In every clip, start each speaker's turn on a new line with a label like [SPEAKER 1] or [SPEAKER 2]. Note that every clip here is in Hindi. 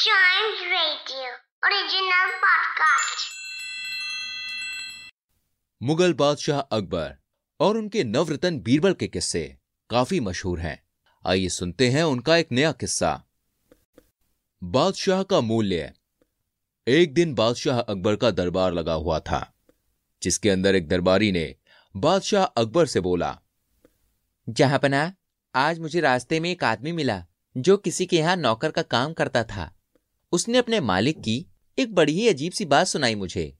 [SPEAKER 1] Chimes Radio original podcast.
[SPEAKER 2] Mughal बादशाह अकबर और उनके नवरतन बीरबल के किस्से काफ़ी मशहूर हैं। आइए सुनते हैं उनका एक नया किस्सा। बादशाह का मूल्य। एक दिन बादशाह अकबर का दरबार लगा हुआ था जिसके अंदर एक दरबारी ने बादशाह अकबर से बोला
[SPEAKER 3] जहापना आज मुझे रास्ते में एक आदमी मिला जो किसी के यहाँ नौकर का काम करता था। उसने अपने मालिक की एक बड़ी ही अजीब सी बात सुनाई मुझे।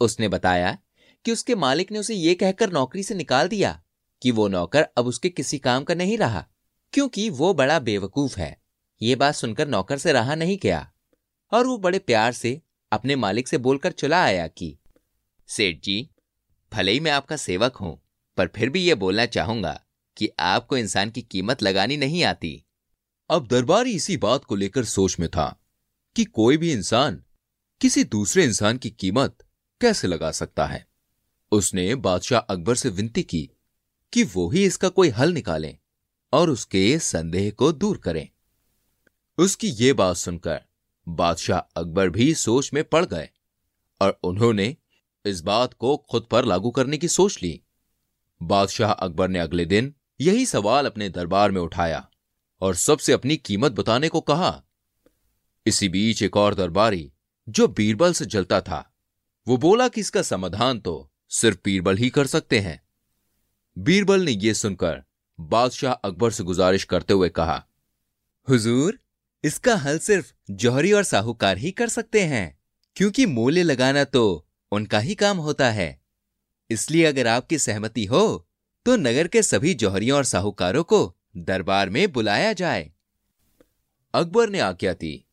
[SPEAKER 3] उसने बताया कि उसके मालिक ने उसे यह कहकर नौकरी से निकाल दिया कि वो नौकर अब उसके किसी काम का नहीं रहा, क्योंकि वो बड़ा बेवकूफ़ है। ये बात सुनकर नौकर से रहा नहीं गया और वो बड़े प्यार से अपने मालिक से बोलकर चला आया कि, सेठ जी, भले ही मैं आपका सेवक हूँ, पर फिर भी ये बोलना चाहूँगा कि आपको इंसान की कीमत लगानी नहीं आती।
[SPEAKER 2] अब दरबारी इसी बात को लेकर सोच में था। कि कोई भी इंसान किसी दूसरे इंसान की कीमत कैसे लगा सकता है? उसने बादशाह अकबर से विनती की कि वो ही इसका कोई हल निकालें और उसके संदेह को दूर करें। उसकी ये बात सुनकर बादशाह अकबर भी सोच में पड़ गए और उन्होंने इस बात को खुद पर लागू करने की सोच ली। बादशाह अकबर ने अगले दिन यही सवाल अपने दरबार में उठाया और सबसे अपनी कीमत बताने को कहा इसी बीच एक और दरबारी, जो बीरबल से जलता था, वो बोला कि इसका समाधान तो सिर्फ़ बीरबल ही कर सकते हैं। बीरबल ने यह सुनकर बादशाह अकबर से गुजारिश करते हुए कहा,
[SPEAKER 3] हुजूर, इसका हल सिर्फ़ जौहरी और साहूकार ही कर सकते हैं, क्योंकि मूल्य लगाना तो उनका ही काम होता है। इसलिए अगर आपकी सहमति हो तो नगर के सभी जौहरियों और साहूकारों को दरबार में बुलाया जाए।
[SPEAKER 2] अकबर ने आज्ञा दी।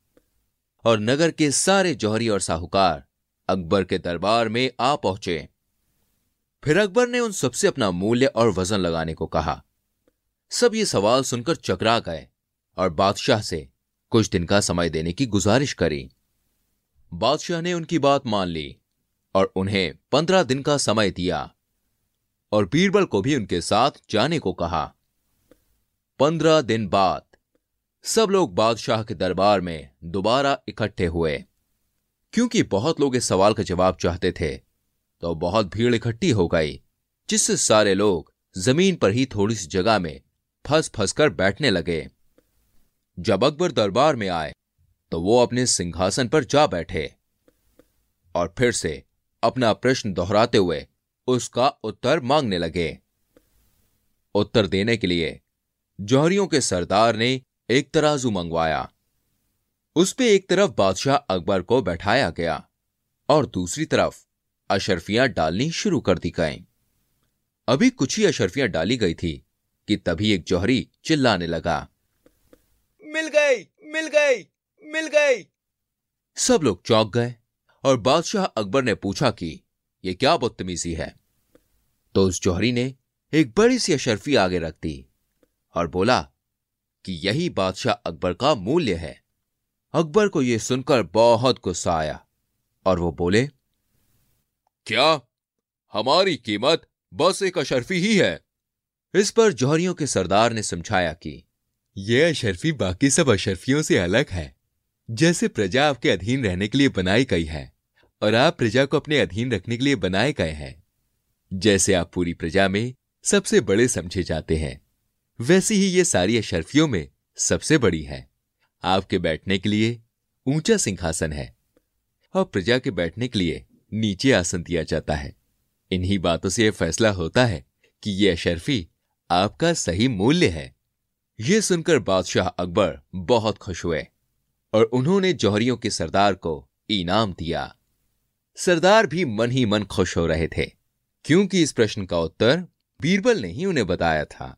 [SPEAKER 2] और नगर के सारे जौहरी और साहूकार अकबर के दरबार में आ पहुँचे। फिर अकबर ने उन सबसे अपना मूल्य और वज़न लगाने को कहा। सब ये सवाल सुनकर चकरा गए और बादशाह से कुछ दिन का समय देने की गुजारिश करी। बादशाह ने उनकी बात मान ली और उन्हें पंद्रह दिन का समय दिया और बीरबल को भी उनके साथ जाने को कहा। पंद्रह दिन बाद सब लोग बादशाह के दरबार में दोबारा इकट्ठे हुए। क्योंकि बहुत लोग इस सवाल का जवाब चाहते थे तो बहुत भीड़ इकट्ठी हो गई, जिससे सारे लोग ज़मीन पर ही थोड़ी सी जगह में फंस फंस कर बैठने लगे। जब अकबर दरबार में आए तो वो अपने सिंहासन पर जा बैठे और फिर से अपना प्रश्न दोहराते हुए उसका उत्तर मांगने लगे। उत्तर देने के लिए जौहरियों के सरदार ने एक तराजू मंगवाया। उस पे एक तरफ़ बादशाह अकबर को बैठाया गया और दूसरी तरफ़ अशरफियाँ डालनी शुरू कर दी गई। अभी कुछ ही अशरफियाँ डाली गई थी कि तभी एक जौहरी चिल्लाने लगा।
[SPEAKER 3] मिल गई मिल गई मिल गई।
[SPEAKER 2] सब लोग चौंक गए और बादशाह अकबर ने पूछा कि यह क्या बदतमीजी है? तो उस जौहरी ने एक बड़ी सी अशरफी आगे रख दी और बोला कि यही बादशाह अकबर का मूल्य है। अकबर को यह सुनकर बहुत गुस्सा आया और वो बोले, क्या? हमारी कीमत बस एक अशरफी ही है। इस पर जौहरियों के सरदार ने समझाया कि यह अशरफी बाकी सब अशरफियों से अलग है, जैसे प्रजा आपके अधीन रहने के लिए बनाई गई है और आप प्रजा को अपने अधीन रखने के लिए बनाए गए हैं, जैसे आप पूरी प्रजा में सबसे बड़े समझे जाते हैं। वैसी ही ये सारी अशरफियों में सबसे बड़ी है। आपके बैठने के लिए ऊँचा सिंहासन है और प्रजा के बैठने के लिए नीचे आसन दिया जाता है। इन्हीं बातों से यह फैसला होता है कि यह अशरफी आपका सही मूल्य है। यह सुनकर बादशाह अकबर बहुत खुश हुए और उन्होंने जौहरियों के सरदार को इनाम दिया। सरदार भी मन ही मन खुश हो रहे थे, क्योंकि इस प्रश्न का उत्तर बीरबल ने ही उन्हें बताया था।